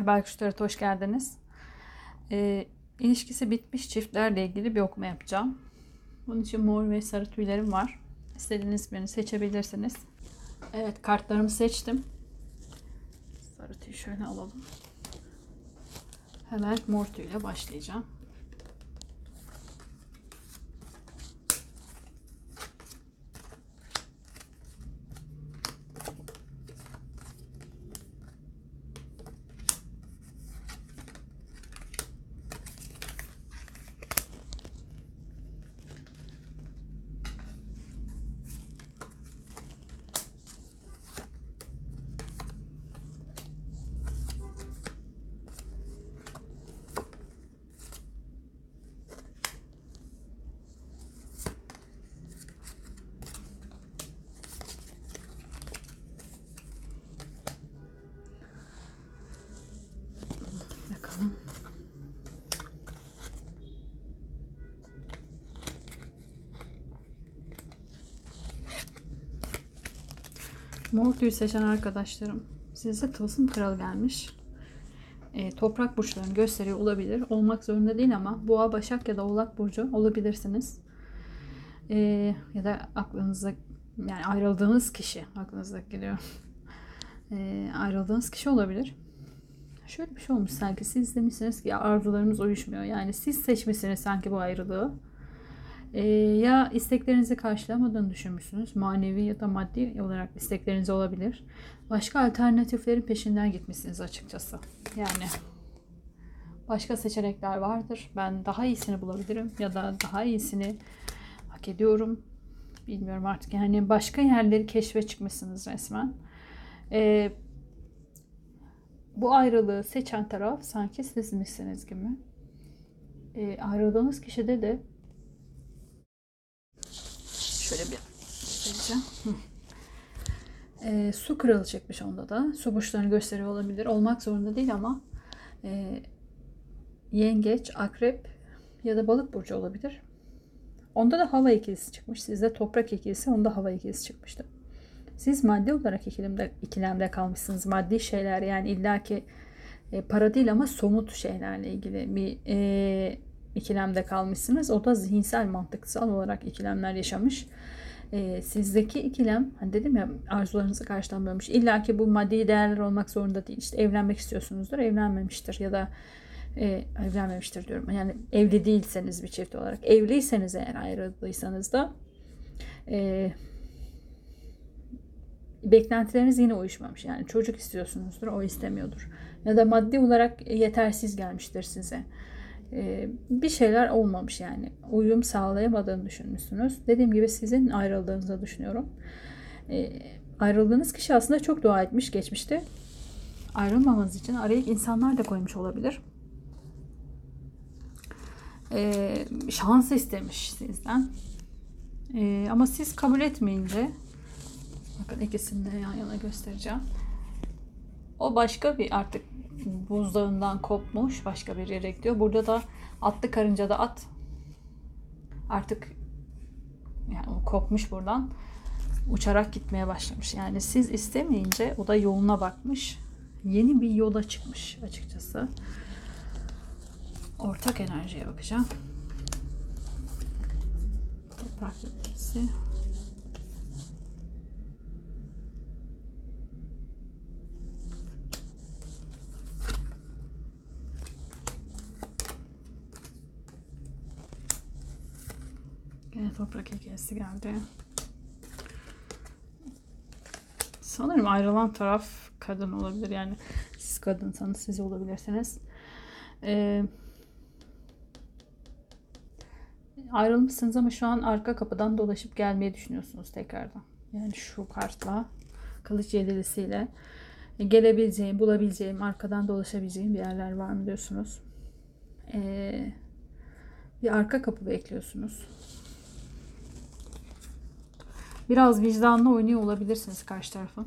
Merhabalar, Tarot'a hoş geldiniz. Ee, ilişkisi bitmiş çiftlerle ilgili bir okuma yapacağım. Bunun için mor ve sarı tüylerim var. İstediğiniz birini seçebilirsiniz. Evet, kartlarımı seçtim. Sarı tüyü şöyle alalım. Hemen mor tüyle başlayacağım. Bakalım. Mor seçen arkadaşlarım size tılsım kralı gelmiş. E, toprak burçlarını gösteriyor olabilir. Olmak zorunda değil ama boğa, başak ya da oğlak burcu olabilirsiniz. E, ya da aklınıza yani ayrıldığınız kişi aklınıza geliyor. E, ayrıldığınız kişi olabilir. Şöyle bir şey olmuş sanki siz demişsiniz ki ya arzularımız uyuşmuyor. Yani siz seçmişsiniz sanki bu ayrılığı. Ee, ya isteklerinizi karşılamadığını düşünmüşsünüz. Manevi ya da maddi olarak istekleriniz olabilir. Başka alternatiflerin peşinden gitmişsiniz açıkçası. Yani başka seçenekler vardır. Ben daha iyisini bulabilirim ya da daha iyisini hak ediyorum. Bilmiyorum artık. Yani başka yerleri keşfe çıkmışsınız resmen. Ee, bu ayrılığı seçen taraf sanki sizmişsiniz gibi. E, ayrıldığınız kişide de şöyle bir göstereceğim. E, su kralı çekmiş onda da. Su burçlarını gösteriyor olabilir. Olmak zorunda değil ama e, yengeç, akrep ya da balık burcu olabilir. Onda da hava ikilisi çıkmış. Sizde toprak ikilisi, onda hava ikilisi çıkmıştı. Siz maddi olarak ikilemde, ikilemde kalmışsınız. Maddi şeyler yani illaki e, para değil ama somut şeylerle ilgili bir e, ikilemde kalmışsınız. O da zihinsel mantıksal olarak ikilemler yaşamış. E, sizdeki ikilem hani dedim ya arzularınızı karşılanmamış. İlla ki bu maddi değerler olmak zorunda değil. İşte evlenmek istiyorsunuzdur evlenmemiştir ya da e, evlenmemiştir diyorum. Yani evli değilseniz bir çift olarak. Evliyseniz eğer ayrıldıysanız da e, beklentileriniz yine uyuşmamış. Yani çocuk istiyorsunuzdur, o istemiyordur. Ya da maddi olarak yetersiz gelmiştir size. Ee, bir şeyler olmamış yani. Uyum sağlayamadığını düşünmüşsünüz. Dediğim gibi sizin ayrıldığınızı düşünüyorum. Ee, ayrıldığınız kişi aslında çok dua etmiş geçmişte. Ayrılmamanız için araya insanlar da koymuş olabilir. Ee, şans istemiş sizden. Ama siz kabul etmeyince Bakın ikisini de yan yana göstereceğim. O başka bir artık buzdağından kopmuş. Başka bir yere gidiyor. Burada da atlı karınca da at. Artık yani kopmuş buradan. Uçarak gitmeye başlamış. Yani siz istemeyince o da yoluna bakmış. Yeni bir yola çıkmış açıkçası. Ortak enerjiye bakacağım. Toprak etkisi. Yine toprak hikayesi geldi. Sanırım ayrılan taraf kadın olabilir. Yani siz kadınsanız siz olabilirsiniz. Ee, ayrılmışsınız ama şu an arka kapıdan dolaşıp gelmeyi düşünüyorsunuz tekrardan. Yani şu kartla kılıç yedilisiyle gelebileceğim, bulabileceğim, arkadan dolaşabileceğim bir yerler var mı diyorsunuz. Ee, bir arka kapı bekliyorsunuz. Biraz vicdanlı oynuyor olabilirsiniz karşı tarafın.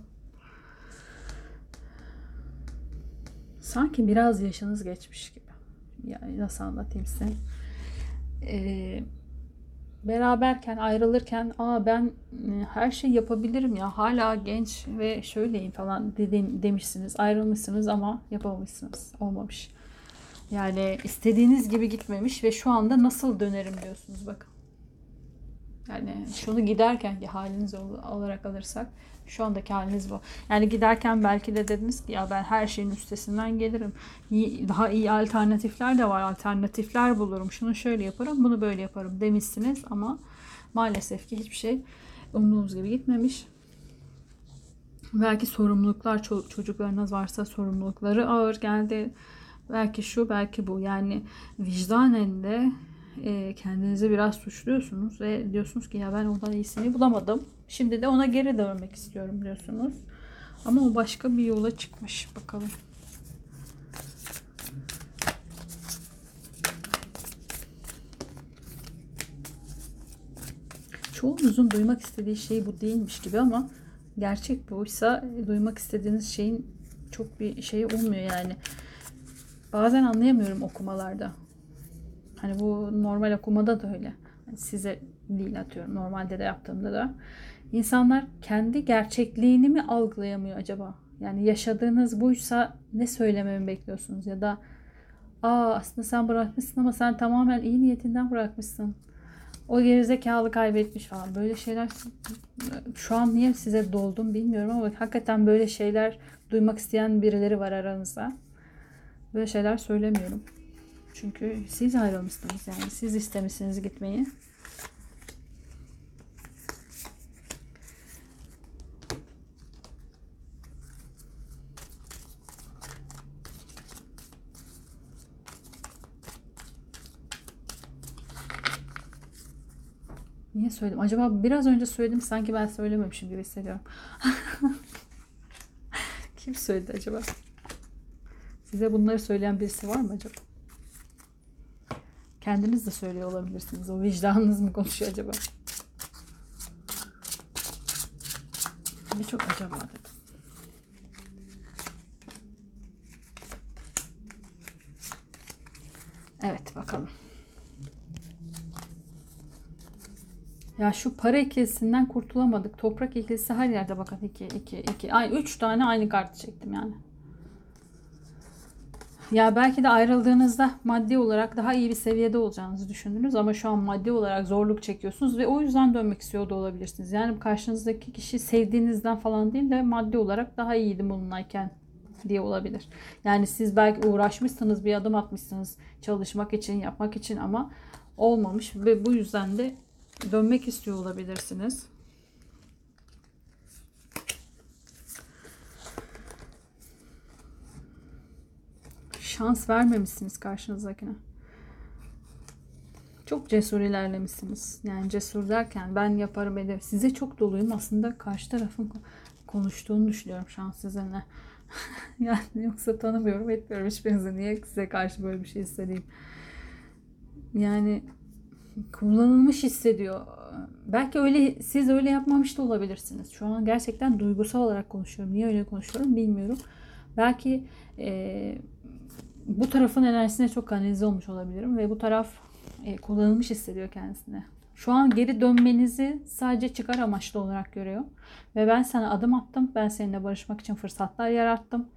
Sanki biraz yaşınız geçmiş gibi. Yani nasıl anlatayım size? Ee, beraberken ayrılırken aa ben e, her şey yapabilirim ya hala genç ve şöyleyim falan dedim, demişsiniz ayrılmışsınız ama yapamamışsınız olmamış. Yani istediğiniz gibi gitmemiş ve şu anda nasıl dönerim diyorsunuz bakın. Yani şunu giderkenki haliniz olarak alırsak şu andaki haliniz bu. Yani giderken belki de dediniz ki ya ben her şeyin üstesinden gelirim. Daha iyi alternatifler de var. Alternatifler bulurum. Şunu şöyle yaparım, bunu böyle yaparım demişsiniz ama maalesef ki hiçbir şey umduğunuz gibi gitmemiş. Belki sorumluluklar çocuklarınız varsa sorumlulukları ağır geldi. Belki şu, belki bu. Yani vicdanen de e, kendinizi biraz suçluyorsunuz ve diyorsunuz ki ya ben ondan iyisini bulamadım. Şimdi de ona geri dönmek istiyorum diyorsunuz. Ama o başka bir yola çıkmış. Bakalım. Çoğunuzun duymak istediği şey bu değilmiş gibi ama gerçek buysa duymak istediğiniz şeyin çok bir şey olmuyor yani. Bazen anlayamıyorum okumalarda. Hani bu normal okumada da öyle. Yani size değil atıyorum. Normalde de yaptığımda da. İnsanlar kendi gerçekliğini mi algılayamıyor acaba? Yani yaşadığınız buysa ne söylememi bekliyorsunuz? Ya da aa aslında sen bırakmışsın ama sen tamamen iyi niyetinden bırakmışsın. O gerizekalı kaybetmiş falan. Böyle şeyler şu an niye size doldum bilmiyorum ama hakikaten böyle şeyler duymak isteyen birileri var aranızda. Böyle şeyler söylemiyorum. Çünkü siz ayrılmışsınız yani. Siz istemişsiniz gitmeyi. Niye söyledim? Acaba biraz önce söyledim sanki ben söylememişim gibi hissediyorum. Kim söyledi acaba? Size bunları söyleyen birisi var mı acaba? Kendiniz de söylüyor olabilirsiniz. O vicdanınız mı konuşuyor acaba? Ne çok acaba dedim. Evet bakalım. Ya şu para ikilisinden kurtulamadık. Toprak ikilisi her yerde bakın 2 2 2. Ay 3 tane aynı kartı çektim yani. Ya belki de ayrıldığınızda maddi olarak daha iyi bir seviyede olacağınızı düşündünüz ama şu an maddi olarak zorluk çekiyorsunuz ve o yüzden dönmek istiyor da olabilirsiniz. Yani karşınızdaki kişi sevdiğinizden falan değil de maddi olarak daha iyiydi bununlayken diye olabilir. Yani siz belki uğraşmışsınız, bir adım atmışsınız çalışmak için, yapmak için ama olmamış ve bu yüzden de dönmek istiyor olabilirsiniz. Şans vermemişsiniz karşınızdakine. Çok cesur ilerlemişsiniz. Yani cesur derken ben yaparım ederim. Size çok doluyum. Aslında karşı tarafın konuştuğunu düşünüyorum şu an sizinle. yani yoksa tanımıyorum etmiyorum hiçbirinizi. Niye size karşı böyle bir şey hissedeyim? Yani kullanılmış hissediyor. Belki öyle siz öyle yapmamış da olabilirsiniz. Şu an gerçekten duygusal olarak konuşuyorum. Niye öyle konuşuyorum bilmiyorum. Belki e, bu tarafın enerjisine çok kanalize olmuş olabilirim ve bu taraf e, kullanılmış hissediyor kendisine. Şu an geri dönmenizi sadece çıkar amaçlı olarak görüyor. Ve ben sana adım attım. Ben seninle barışmak için fırsatlar yarattım.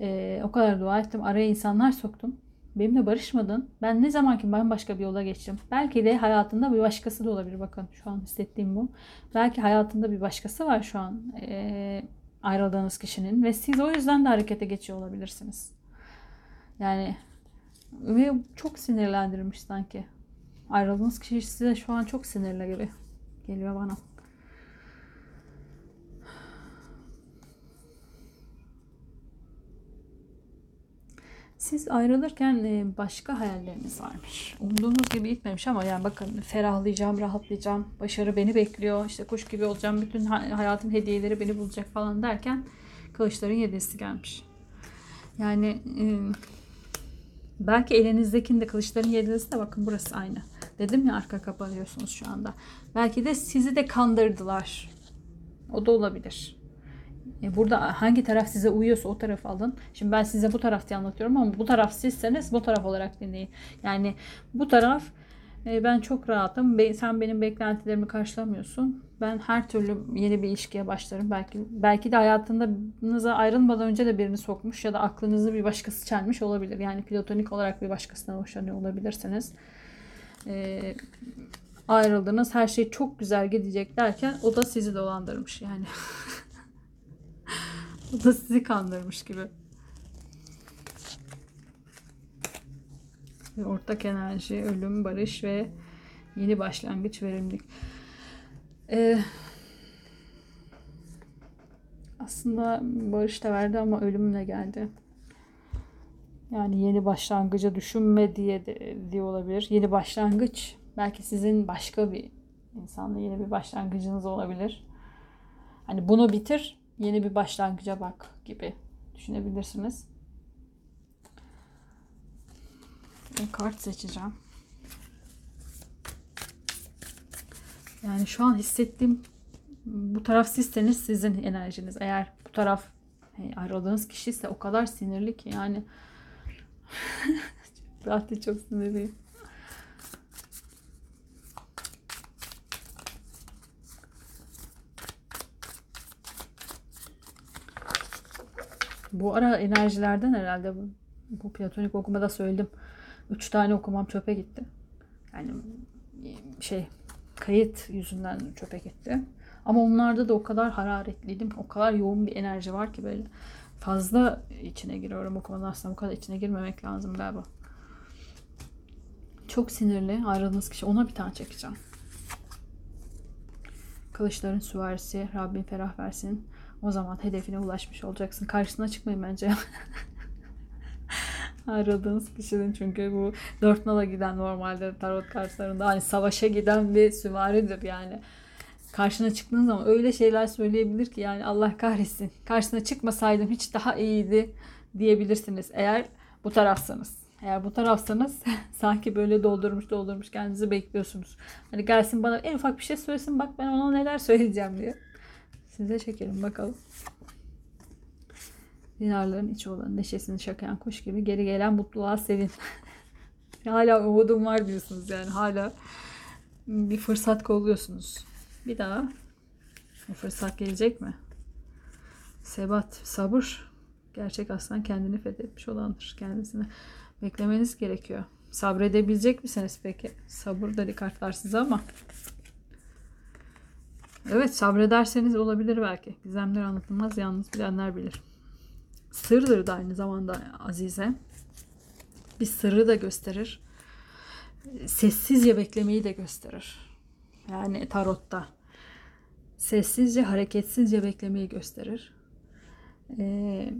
E, o kadar dua ettim. Araya insanlar soktum. Benimle barışmadın. Ben ne zaman ki ben başka bir yola geçtim. Belki de hayatında bir başkası da olabilir. Bakın şu an hissettiğim bu. Belki hayatında bir başkası var şu an. E, ayrıldığınız kişinin. Ve siz o yüzden de harekete geçiyor olabilirsiniz. Yani ve çok sinirlendirmiş sanki. Ayrıldığınız kişi size şu an çok sinirli gibi geliyor bana. Siz ayrılırken e, başka hayalleriniz varmış. Umduğunuz gibi gitmemiş ama yani bakın ferahlayacağım, rahatlayacağım, başarı beni bekliyor, işte kuş gibi olacağım, bütün hayatın hediyeleri beni bulacak falan derken kılıçların yedisi gelmiş. Yani Belki elinizdekinde kılıçların yedisi de bakın burası aynı. Dedim ya arka kapanıyorsunuz şu anda. Belki de sizi de kandırdılar. O da olabilir. E burada hangi taraf size uyuyorsa o tarafı alın. Şimdi ben size bu tarafta anlatıyorum ama bu taraf sizseniz bu taraf olarak dinleyin. Yani bu taraf ben çok rahatım. Sen benim beklentilerimi karşılamıyorsun. Ben her türlü yeni bir ilişkiye başlarım. Belki belki de hayatınıza ayrılmadan önce de birini sokmuş ya da aklınızı bir başkası çelmiş olabilir. Yani platonik olarak bir başkasından hoşlanıyor olabilirsiniz. E, ayrıldınız. Her şey çok güzel gidecek derken o da sizi dolandırmış yani. o da sizi kandırmış gibi. Ve ortak enerji, ölüm, barış ve yeni başlangıç, verimlilik. Ee, aslında barış da verdi ama ölüm de geldi. Yani yeni başlangıcı düşünme diye de, diye olabilir. Yeni başlangıç belki sizin başka bir insanla yeni bir başlangıcınız olabilir. Hani bunu bitir, yeni bir başlangıca bak gibi düşünebilirsiniz. Bir kart seçeceğim. Yani şu an hissettiğim bu taraf sizseniz sizin enerjiniz. Eğer bu taraf ayrıldığınız kişi ise o kadar sinirli ki yani zaten çok sinirliyim. Bu ara enerjilerden herhalde bu, bu platonik okumada söyledim. Üç tane okumam çöpe gitti. Yani şey kayıt yüzünden çöpe gitti. Ama onlarda da o kadar hararetliydim. O kadar yoğun bir enerji var ki böyle fazla içine giriyorum okumadan aslında bu kadar içine girmemek lazım galiba. Çok sinirli ayrıldığınız kişi. Ona bir tane çekeceğim. Kılıçların süvarisi Rabbim ferah versin. O zaman hedefine ulaşmış olacaksın. Karşısına çıkmayın bence. ayrıldığınız kişinin çünkü bu dört nala giden normalde tarot kartlarında hani savaşa giden bir süvaridir yani. Karşına çıktığın zaman öyle şeyler söyleyebilir ki yani Allah kahretsin. Karşısına çıkmasaydım hiç daha iyiydi diyebilirsiniz eğer bu tarafsanız. Eğer bu tarafsanız sanki böyle doldurmuş doldurmuş kendinizi bekliyorsunuz. Hani gelsin bana en ufak bir şey söylesin bak ben ona neler söyleyeceğim diye. Size çekelim bakalım. Dinarların içi olan neşesini şakayan kuş gibi geri gelen mutluluğa sevin. hala umudum var diyorsunuz yani hala bir fırsat kolluyorsunuz. Bir daha o fırsat gelecek mi? Sebat, sabır. Gerçek aslan kendini fethetmiş olandır. Kendisini beklemeniz gerekiyor. Sabredebilecek misiniz peki? Sabır dedi kartlar size ama. Evet sabrederseniz olabilir belki. Gizemler anlatılmaz yalnız bilenler bilir. Sırdır da aynı zamanda Azize. Bir sırrı da gösterir. Sessizce beklemeyi de gösterir. Yani tarotta. Sessizce, hareketsizce beklemeyi gösterir. Ee,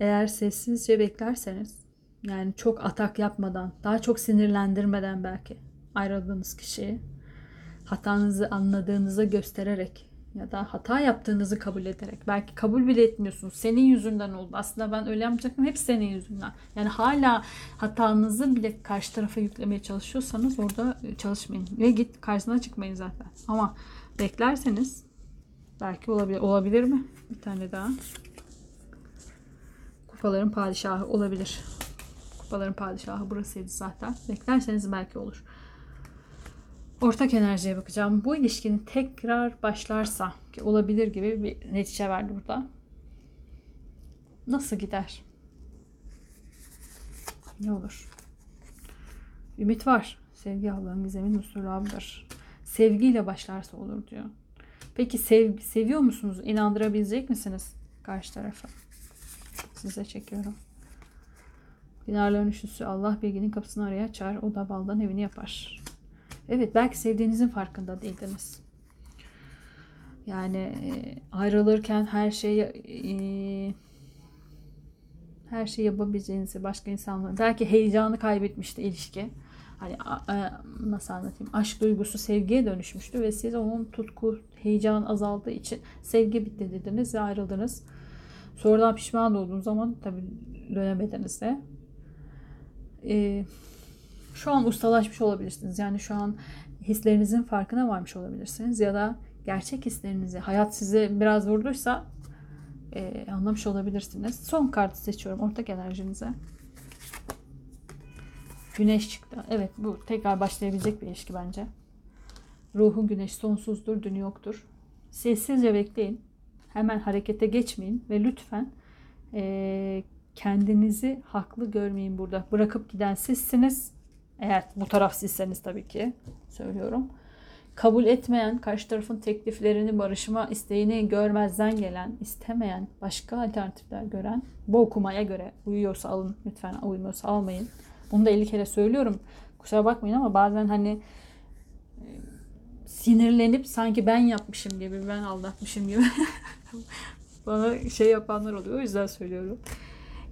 eğer sessizce beklerseniz, yani çok atak yapmadan, daha çok sinirlendirmeden belki ayrıldığınız kişiyi hatanızı anladığınızı göstererek ya da hata yaptığınızı kabul ederek belki kabul bile etmiyorsunuz. Senin yüzünden oldu. Aslında ben öyle yapmayacaktım. Hep senin yüzünden. Yani hala hatanızı bile karşı tarafa yüklemeye çalışıyorsanız orada çalışmayın. Ve git karşısına çıkmayın zaten. Ama beklerseniz belki olabilir. Olabilir mi? Bir tane daha. Kupaların padişahı olabilir. Kupaların padişahı burasıydı zaten. Beklerseniz belki olur. Ortak enerjiye bakacağım. Bu ilişkinin tekrar başlarsa ki olabilir gibi bir netice verdi burada. Nasıl gider? Ne olur? Ümit var. Sevgi Allah'ın gizemin usulüdür. Sevgiyle başlarsa olur diyor. Peki sev, seviyor musunuz? İnandırabilecek misiniz karşı tarafa? Size çekiyorum. Dinarların üçlüsü Allah bilginin kapısını araya açar. O da baldan evini yapar. Evet belki sevdiğinizin farkında değildiniz. Yani e, ayrılırken her şeyi e, her şeyi yapabileceğinizi başka insanlar belki heyecanı kaybetmişti ilişki. Hani nasıl anlatayım? Aşk duygusu sevgiye dönüşmüştü ve siz onun tutku, heyecan azaldığı için sevgi bitti dediniz ve ayrıldınız. Sonradan pişman olduğunuz zaman tabii dönemediniz de. Ee, şu an ustalaşmış olabilirsiniz. Yani şu an hislerinizin farkına varmış olabilirsiniz. Ya da gerçek hislerinizi, hayat size biraz vurduysa e, anlamış olabilirsiniz. Son kartı seçiyorum ortak enerjinize. Güneş çıktı. Evet bu tekrar başlayabilecek bir ilişki bence. Ruhun güneş sonsuzdur, dün yoktur. Sessizce bekleyin. Hemen harekete geçmeyin ve lütfen e, kendinizi haklı görmeyin burada. Bırakıp giden sizsiniz. Eğer bu taraf sizseniz tabii ki söylüyorum. Kabul etmeyen, karşı tarafın tekliflerini, barışma isteğini görmezden gelen, istemeyen, başka alternatifler gören, bu okumaya göre uyuyorsa alın lütfen, uymuyorsa almayın. Bunu da 50 kere söylüyorum. Kusura bakmayın ama bazen hani e, sinirlenip sanki ben yapmışım gibi, ben aldatmışım gibi bana şey yapanlar oluyor. O yüzden söylüyorum.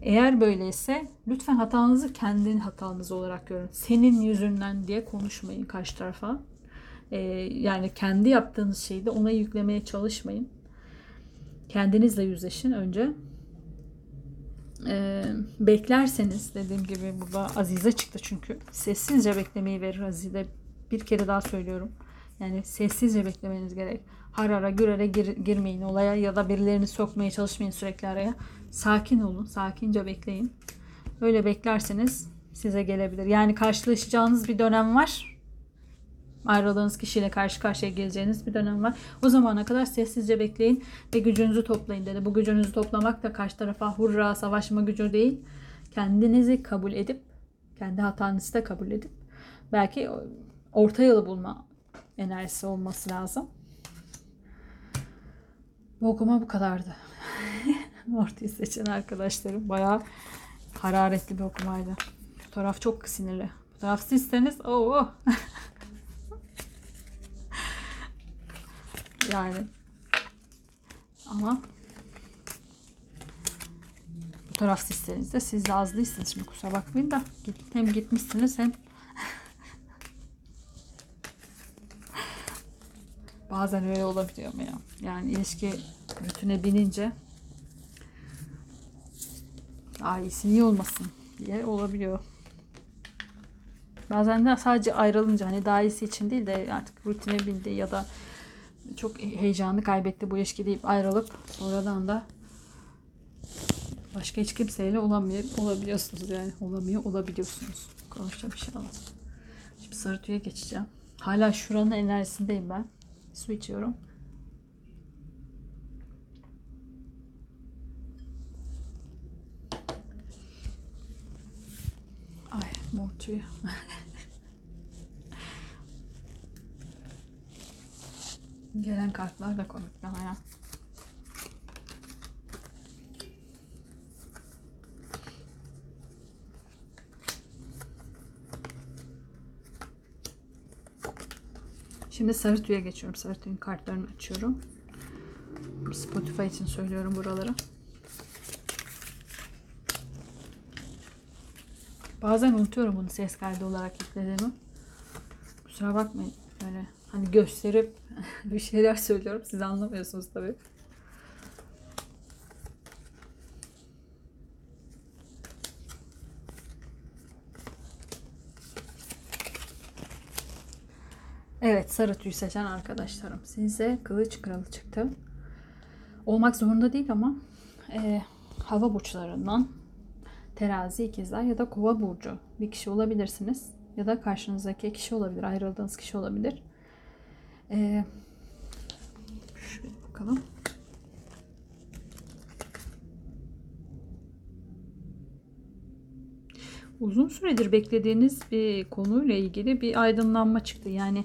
Eğer böyleyse lütfen hatanızı kendin hatanız olarak görün. Senin yüzünden diye konuşmayın karşı tarafa. Ee, yani kendi yaptığınız şeyi de ona yüklemeye çalışmayın. Kendinizle yüzleşin önce. Ee, beklerseniz dediğim gibi burada Azize çıktı çünkü. Sessizce beklemeyi verir Azize. Bir kere daha söylüyorum. Yani sessizce beklemeniz gerek. Har ara gürere gir, girmeyin olaya ya da birilerini sokmaya çalışmayın sürekli araya. Sakin olun. Sakince bekleyin. Öyle beklerseniz size gelebilir. Yani karşılaşacağınız bir dönem var. Ayrıldığınız kişiyle karşı karşıya geleceğiniz bir dönem var. O zamana kadar sessizce bekleyin ve gücünüzü toplayın dedi. Bu gücünüzü toplamak da karşı tarafa hurra savaşma gücü değil. Kendinizi kabul edip, kendi hatanızı da kabul edip belki orta yolu bulma enerjisi olması lazım. Bu okuma bu kadardı. Ortayı seçen arkadaşlarım bayağı hararetli bir okumaydı. Fotoğraf çok sinirli. Fotoğraf sizseniz oo. yani ama fotoğraf sizseniz de siz de az değilsiniz. Şimdi kusura bakmayın da hem gitmişsiniz hem Bazen öyle olabiliyor mu ya? Yani ilişki rutine binince daha iyisi niye olmasın diye olabiliyor. Bazen de sadece ayrılınca hani daha iyisi için değil de artık rutine bindi ya da çok heyecanlı kaybetti bu ilişki deyip ayrılıp sonradan da başka hiç kimseyle olamıyor, olabiliyorsunuz yani olamıyor olabiliyorsunuz. Konuşacağım inşallah. Şimdi sarı tüye geçeceğim. Hala şuranın enerjisindeyim ben. Su içiyorum. Ay tüyü. Gelen kartlar da komik bana ya. Şimdi sarı tüye geçiyorum. Sarı tüyün kartlarını açıyorum. Spotify için söylüyorum buraları. Bazen unutuyorum bunu ses kaydı olarak yüklediğimi. Kusura bakmayın. Böyle hani gösterip bir şeyler söylüyorum. Siz anlamıyorsunuz tabii. Evet sarı tüy seçen arkadaşlarım. Size kılıç kralı çıktı. Olmak zorunda değil ama e, hava burçlarından terazi, ikizler ya da kova burcu bir kişi olabilirsiniz. Ya da karşınızdaki kişi olabilir. Ayrıldığınız kişi olabilir. E, şöyle bakalım. uzun süredir beklediğiniz bir konuyla ilgili bir aydınlanma çıktı. Yani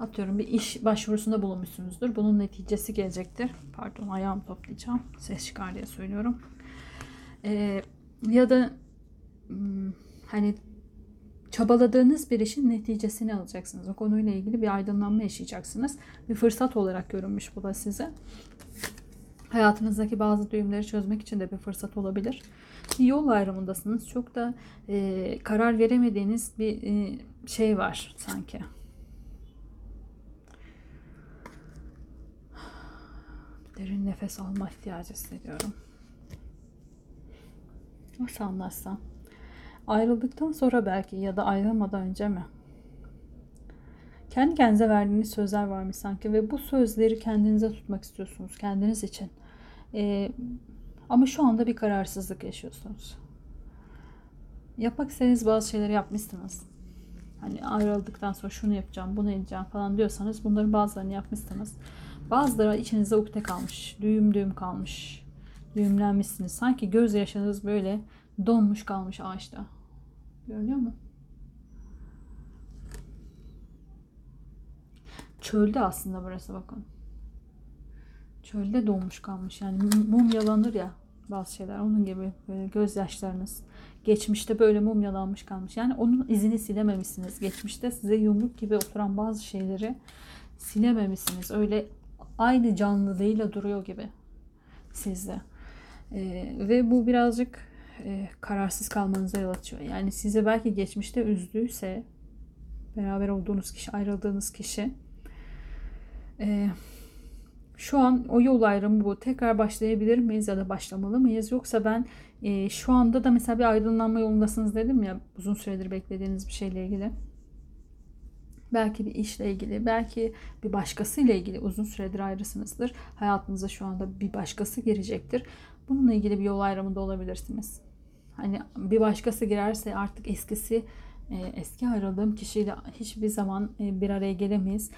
atıyorum bir iş başvurusunda bulunmuşsunuzdur. Bunun neticesi gelecektir. Pardon ayağımı toplayacağım. Ses çıkar diye söylüyorum. Ee, ya da hani çabaladığınız bir işin neticesini alacaksınız. O konuyla ilgili bir aydınlanma yaşayacaksınız. Bir fırsat olarak görünmüş bu da size. Hayatınızdaki bazı düğümleri çözmek için de bir fırsat olabilir yol ayrımındasınız. Çok da e, karar veremediğiniz bir e, şey var sanki. Derin nefes alma ihtiyacı hissediyorum. Nasıl anlatsam? Ayrıldıktan sonra belki ya da ayrılmadan önce mi? Kendi kendinize verdiğiniz sözler var mı sanki ve bu sözleri kendinize tutmak istiyorsunuz kendiniz için. Ee, ama şu anda bir kararsızlık yaşıyorsunuz. yapmak istediğiniz bazı şeyleri yapmışsınız. Hani ayrıldıktan sonra şunu yapacağım, bunu edeceğim falan diyorsanız bunların bazılarını yapmışsınız. Bazıları içinizde ukde kalmış, düğüm düğüm kalmış, düğümlenmişsiniz. Sanki göz yaşınız böyle donmuş kalmış ağaçta. Görünüyor mu? Çölde aslında burası bakın. Çölde donmuş kalmış. Yani mum yalanır ya bazı şeyler. Onun gibi böyle gözyaşlarınız. Geçmişte böyle mum yalanmış kalmış. Yani onun izini silememişsiniz. Geçmişte size yumruk gibi oturan bazı şeyleri silememişsiniz. Öyle aynı canlılığıyla duruyor gibi sizde. Ee, ve bu birazcık e, kararsız kalmanıza yol açıyor. Yani size belki geçmişte üzdüyse beraber olduğunuz kişi, ayrıldığınız kişi e, şu an o yol ayrımı bu. Tekrar başlayabilir miyiz ya da başlamalı mıyız? Yoksa ben e, şu anda da mesela bir aydınlanma yolundasınız dedim ya uzun süredir beklediğiniz bir şeyle ilgili. Belki bir işle ilgili, belki bir başkasıyla ilgili uzun süredir ayrısınızdır. Hayatınıza şu anda bir başkası girecektir. Bununla ilgili bir yol ayrımında olabilirsiniz. Hani bir başkası girerse artık eskisi e, eski ayrıldığım kişiyle hiçbir zaman e, bir araya gelemeyiz.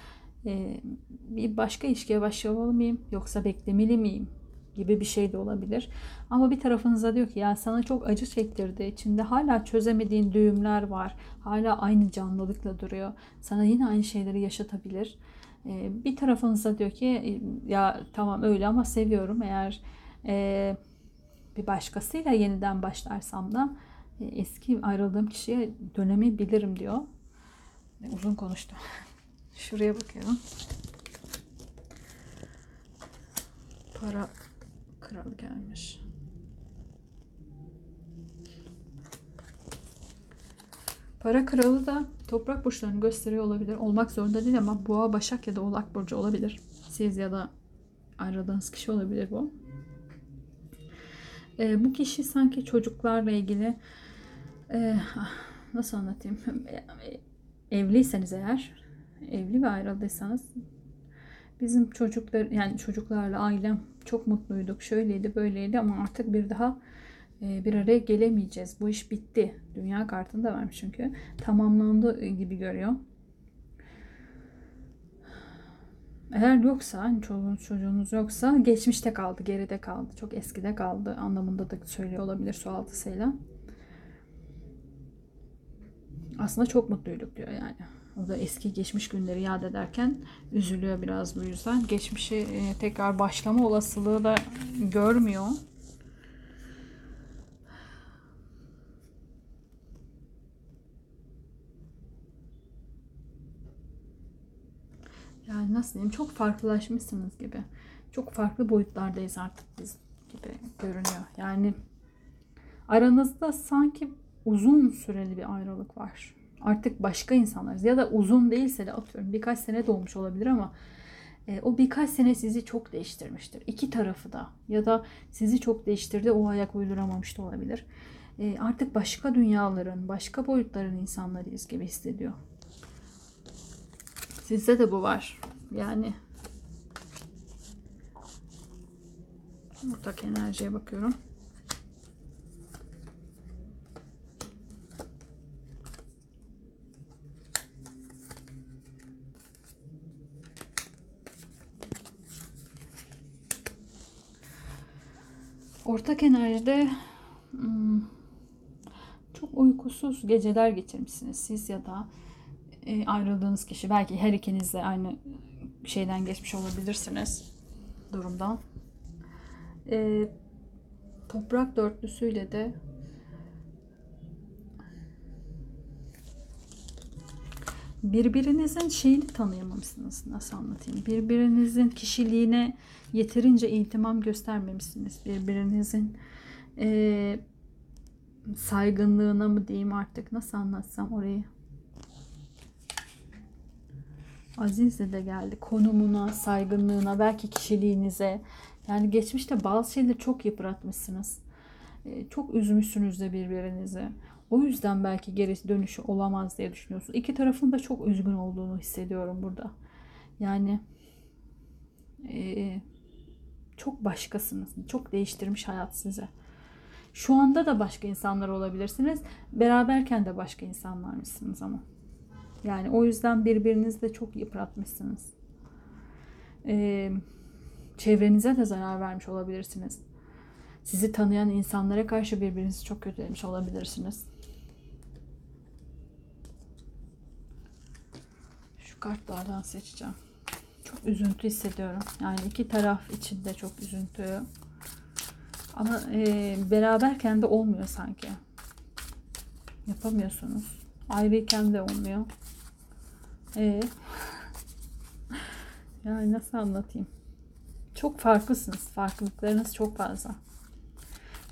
E, bir başka ilişkiye başlamalı mıyım yoksa beklemeli miyim gibi bir şey de olabilir. Ama bir tarafınıza diyor ki ya sana çok acı çektirdi. İçinde hala çözemediğin düğümler var. Hala aynı canlılıkla duruyor. Sana yine aynı şeyleri yaşatabilir. Bir tarafınıza diyor ki ya tamam öyle ama seviyorum. Eğer bir başkasıyla yeniden başlarsam da e, eski ayrıldığım kişiye dönemeyebilirim diyor. Uzun konuştum. Şuraya bakıyorum. Para kralı gelmiş. Para kralı da toprak burçlarını gösteriyor olabilir. Olmak zorunda değil ama boğa, başak ya da oğlak burcu olabilir. Siz ya da ayrıldığınız kişi olabilir bu. E, bu kişi sanki çocuklarla ilgili e, nasıl anlatayım? Evliyseniz eğer, evli ve ayrıldıysanız bizim çocuklar yani çocuklarla ailem çok mutluyduk. Şöyleydi, böyleydi ama artık bir daha e, bir araya gelemeyeceğiz. Bu iş bitti. Dünya kartını da vermiş çünkü. Tamamlandı gibi görüyor. Eğer yoksa, hani çoluğunuz çocuğunuz yoksa geçmişte kaldı, geride kaldı, çok eskide kaldı anlamında da söylüyor olabilir su altısıyla. Aslında çok mutluyduk diyor yani. O da eski geçmiş günleri yad ederken üzülüyor biraz bu yüzden. Geçmişe e, tekrar başlama olasılığı da görmüyor. Yani nasıl diyeyim çok farklılaşmışsınız gibi. Çok farklı boyutlardayız artık biz gibi görünüyor. Yani aranızda sanki uzun süreli bir ayrılık var. Artık başka insanlarız ya da uzun değilse de atıyorum birkaç sene dolmuş olabilir ama e, o birkaç sene sizi çok değiştirmiştir. İki tarafı da ya da sizi çok değiştirdi o ayak uyduramamış da olabilir. E, artık başka dünyaların, başka boyutların insanlarıyız gibi hissediyor. Sizde de bu var. Yani ortak enerjiye bakıyorum. Ortak enerjide hmm, çok uykusuz geceler geçirmişsiniz siz ya da e, ayrıldığınız kişi belki her ikiniz de aynı şeyden geçmiş olabilirsiniz durumdan. E, toprak dörtlüsüyle de birbirinizin şeyini tanıyamamışsınız. Nasıl anlatayım? Birbirinizin kişiliğine yeterince ihtimam göstermemişsiniz. Birbirinizin e, saygınlığına mı diyeyim artık nasıl anlatsam orayı Aziz'le de geldi. Konumuna, saygınlığına, belki kişiliğinize. Yani geçmişte bazı şeyleri çok yıpratmışsınız. Ee, çok üzmüşsünüz de birbirinizi. O yüzden belki geri dönüşü olamaz diye düşünüyorsunuz. İki tarafın da çok üzgün olduğunu hissediyorum burada. Yani e, çok başkasınız. Çok değiştirmiş hayat size. Şu anda da başka insanlar olabilirsiniz. Beraberken de başka insanlarmışsınız ama. Yani o yüzden birbirinizi de çok yıpratmışsınız. Ee, çevrenize de zarar vermiş olabilirsiniz. Sizi tanıyan insanlara karşı birbirinizi çok kötülemiş olabilirsiniz. Şu kartlardan seçeceğim. Çok üzüntü hissediyorum. Yani iki taraf için de çok üzüntü. Ama e, beraberken de olmuyor sanki. Yapamıyorsunuz. Ayrıyken de olmuyor. E, yani nasıl anlatayım? Çok farklısınız. Farklılıklarınız çok fazla.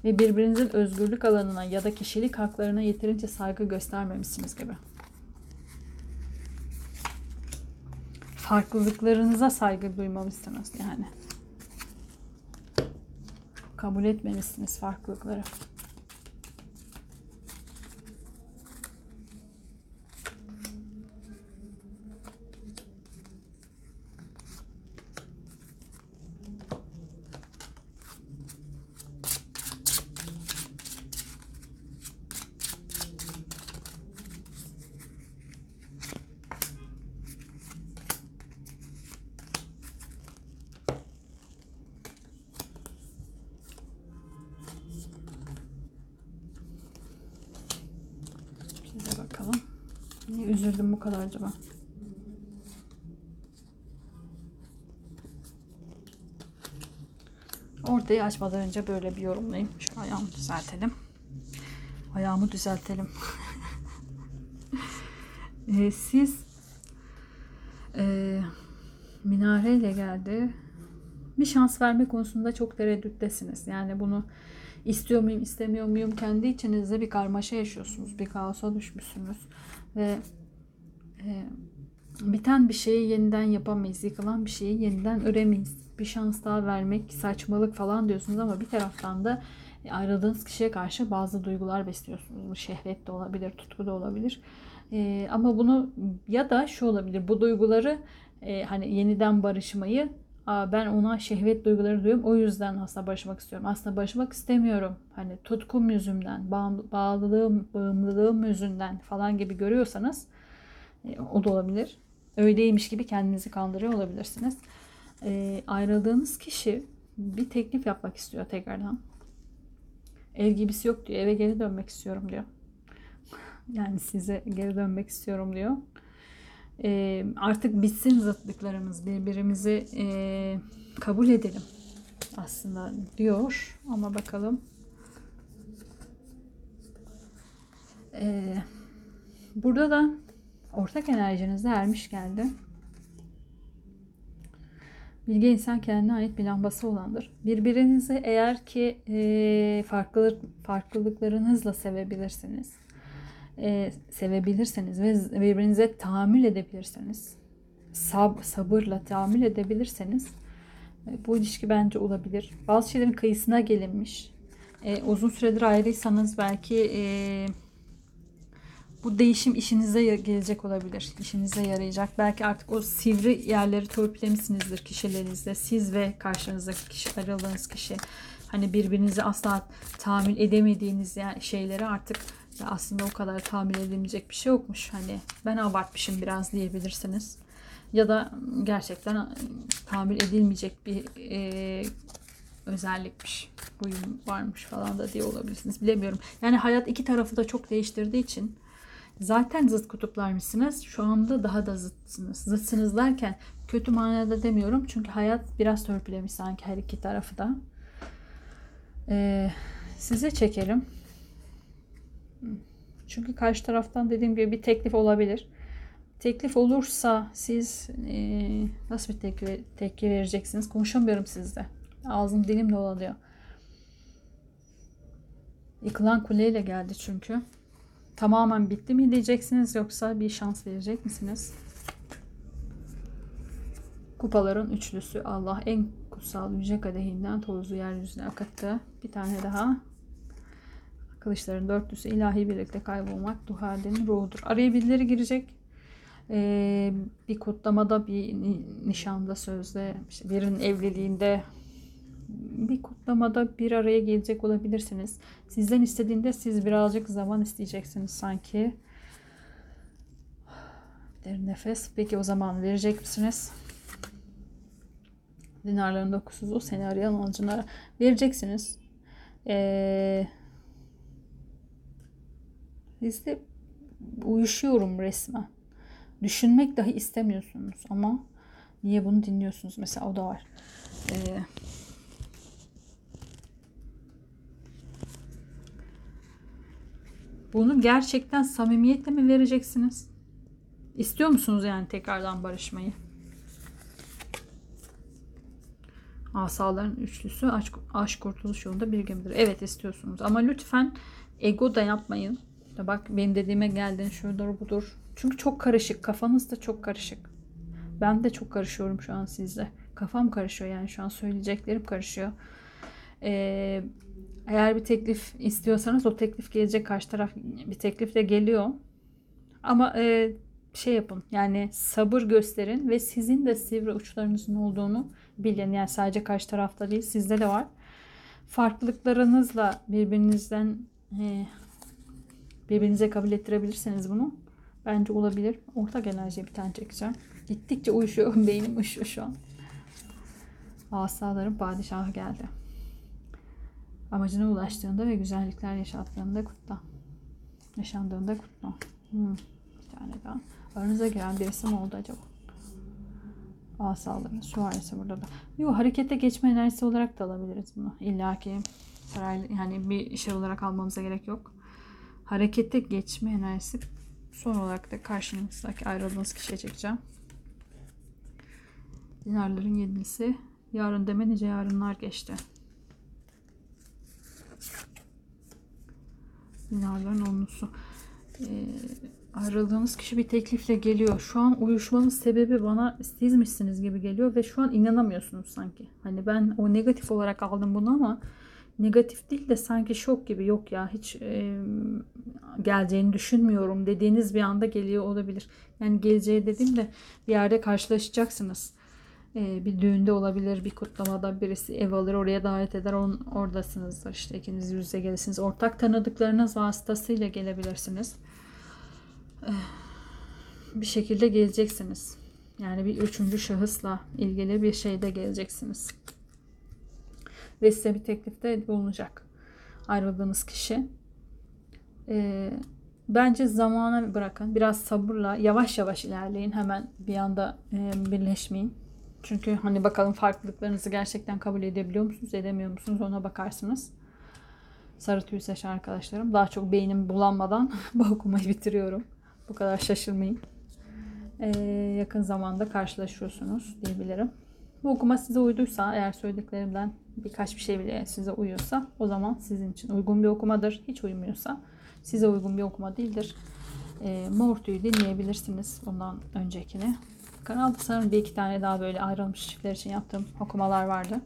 Ve birbirinizin özgürlük alanına ya da kişilik haklarına yeterince saygı göstermemişsiniz gibi. Farklılıklarınıza saygı duymamışsınız yani. Kabul etmemişsiniz farklılıkları. Size bakalım. Niye üzüldüm bu kadar acaba? Ortayı açmadan önce böyle bir yorumlayayım. Şu ayağımı düzeltelim. Ayağımı düzeltelim. Ee, siz e, minareyle geldi. Bir şans verme konusunda çok tereddüttesiniz. Yani bunu istiyor muyum, istemiyor muyum? Kendi içinizde bir karmaşa yaşıyorsunuz. Bir kaosa düşmüşsünüz. Ve e, biten bir şeyi yeniden yapamayız. Yıkılan bir şeyi yeniden öremeyiz. Bir şans daha vermek saçmalık falan diyorsunuz ama bir taraftan da ayrıldığınız kişiye karşı bazı duygular besliyorsunuz. Bu şehvet de olabilir, tutku da olabilir. E, ama bunu ya da şu olabilir. Bu duyguları e, hani yeniden barışmayı Aa, ben ona şehvet duyguları duyuyorum. O yüzden aslında barışmak istiyorum. Aslında barışmak istemiyorum. Hani tutkum yüzümden, bağım- bağlılığım, bağımlılığım yüzünden falan gibi görüyorsanız e, o da olabilir. Öyleymiş gibi kendinizi kandırıyor olabilirsiniz. E, ayrıldığınız kişi bir teklif yapmak istiyor tekrardan. Ev gibisi yok diyor. Eve geri dönmek istiyorum diyor. Yani size geri dönmek istiyorum diyor. E, artık bitsin zıtlıklarımız. Birbirimizi e, kabul edelim aslında diyor. Ama bakalım. E, burada da ortak enerjinizde ermiş geldi. Bilge insan kendine ait bir lambası olandır. Birbirinizi eğer ki e, farklılık farklılıklarınızla sevebilirsiniz e, sevebilirseniz ve birbirinize tahammül edebilirseniz, sab sabırla tahammül edebilirseniz e, bu ilişki bence olabilir. Bazı şeylerin kıyısına gelinmiş. E, uzun süredir ayrıysanız belki e, bu değişim işinize gelecek olabilir. İşinize yarayacak. Belki artık o sivri yerleri torpilemişsinizdir kişilerinizde. Siz ve karşınızdaki kişi, ayrıldığınız kişi. Hani birbirinizi asla tahammül edemediğiniz yani şeyleri artık aslında o kadar tahammül edilmeyecek bir şey yokmuş. Hani ben abartmışım biraz diyebilirsiniz. Ya da gerçekten tahammül edilmeyecek bir e, özellikmiş. Huyum varmış falan da diye olabilirsiniz. Bilemiyorum. Yani hayat iki tarafı da çok değiştirdiği için zaten zıt kutuplarmışsınız. Şu anda daha da zıtsınız. Zıtsınız derken kötü manada demiyorum. Çünkü hayat biraz törpülemiş sanki her iki tarafı da. Ee, size çekelim. Çünkü karşı taraftan dediğim gibi bir teklif olabilir. Teklif olursa siz e, nasıl bir tepki, tepki vereceksiniz? Konuşamıyorum sizde. Ağzım dilim dolanıyor. Yıkılan kuleyle geldi çünkü. Tamamen bitti mi diyeceksiniz yoksa bir şans verecek misiniz? Kupaların üçlüsü Allah en kutsal yüce kadehinden tozu yeryüzüne akıttı. Bir tane daha. Kılıçların dörtlüsü ilahi birlikte kaybolmak duhadenin ruhudur. Araya birileri girecek. Ee, bir kutlamada, bir nişanda, sözde, işte birinin evliliğinde bir kutlamada bir araya gelecek olabilirsiniz. Sizden istediğinde siz birazcık zaman isteyeceksiniz sanki. Derin nefes. Peki o zaman verecek misiniz? Dinarların dokusuzu seni arayan alıcılara vereceksiniz. Ee, biz de uyuşuyorum resmen. Düşünmek dahi istemiyorsunuz ama niye bunu dinliyorsunuz mesela o da var. Ee, bunu gerçekten samimiyetle mi vereceksiniz? İstiyor musunuz yani tekrardan barışmayı? Asaların üçlüsü aşk, aşk kurtuluş yolunda bir gemidir. Evet istiyorsunuz ama lütfen ego da yapmayın. Bak benim dediğime geldin şudur budur. Çünkü çok karışık. Kafanız da çok karışık. Ben de çok karışıyorum şu an sizle. Kafam karışıyor yani şu an söyleyeceklerim karışıyor. Ee, eğer bir teklif istiyorsanız o teklif gelecek. Karşı taraf bir teklif de geliyor. Ama e, şey yapın yani sabır gösterin ve sizin de sivri uçlarınızın olduğunu bilin. Yani sadece karşı tarafta değil sizde de var. Farklılıklarınızla birbirinizden e, birbirinize kabul ettirebilirseniz bunu bence olabilir. Ortak enerjiye bir tane çekeceğim. Gittikçe uyuşuyor. Beynim uyuşuyor şu an. Asaların padişahı geldi. Amacına ulaştığında ve güzellikler yaşattığında kutla. Yaşandığında kutla. Hmm. Bir tane daha. Aranıza giren birisi mi oldu acaba? Asaların süvarisi burada da. Yok harekete geçme enerjisi olarak da alabiliriz bunu. İlla ki saray, yani bir şey olarak almamıza gerek yok. Harekete geçme enerjisi son olarak da karşınızdaki ayrıldığınız kişiye çekeceğim. Dinarların yedilisi. Yarın deme nice yarınlar geçti. Dinarların onlusu. Ee, ayrıldığınız kişi bir teklifle geliyor. Şu an uyuşmanın sebebi bana sizmişsiniz gibi geliyor ve şu an inanamıyorsunuz sanki. Hani ben o negatif olarak aldım bunu ama negatif değil de sanki şok gibi yok ya hiç e, geleceğini düşünmüyorum dediğiniz bir anda geliyor olabilir. Yani geleceği dediğimde bir yerde karşılaşacaksınız. E, bir düğünde olabilir, bir kutlamada birisi ev alır, oraya davet eder, on, oradasınızdır. İşte ikiniz yüz yüze gelirsiniz. Ortak tanıdıklarınız vasıtasıyla gelebilirsiniz. E, bir şekilde geleceksiniz. Yani bir üçüncü şahısla ilgili bir şeyde geleceksiniz ve size bir teklifte bulunacak ayrıldığınız kişi. E, bence zamana bırakın. Biraz sabırla yavaş yavaş ilerleyin. Hemen bir anda e, birleşmeyin. Çünkü hani bakalım farklılıklarınızı gerçekten kabul edebiliyor musunuz, edemiyor musunuz ona bakarsınız. Sarı tüy saç arkadaşlarım. Daha çok beynim bulanmadan bu okumayı bitiriyorum. Bu kadar şaşırmayın. Ee, yakın zamanda karşılaşıyorsunuz diyebilirim. Bu okuma size uyduysa, eğer söylediklerimden birkaç bir şey bile size uyuyorsa o zaman sizin için uygun bir okumadır. Hiç uymuyorsa size uygun bir okuma değildir. E, Mortu'yu dinleyebilirsiniz bundan öncekini. Sanırım bir iki tane daha böyle ayrılmış çiftler için yaptığım okumalar vardı.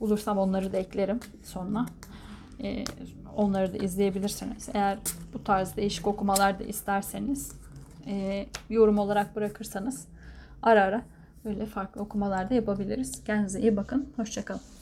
Bulursam onları da eklerim sonra. E, onları da izleyebilirsiniz. Eğer bu tarz değişik okumalar da isterseniz e, yorum olarak bırakırsanız ara ara böyle farklı okumalar da yapabiliriz. Kendinize iyi bakın. Hoşçakalın.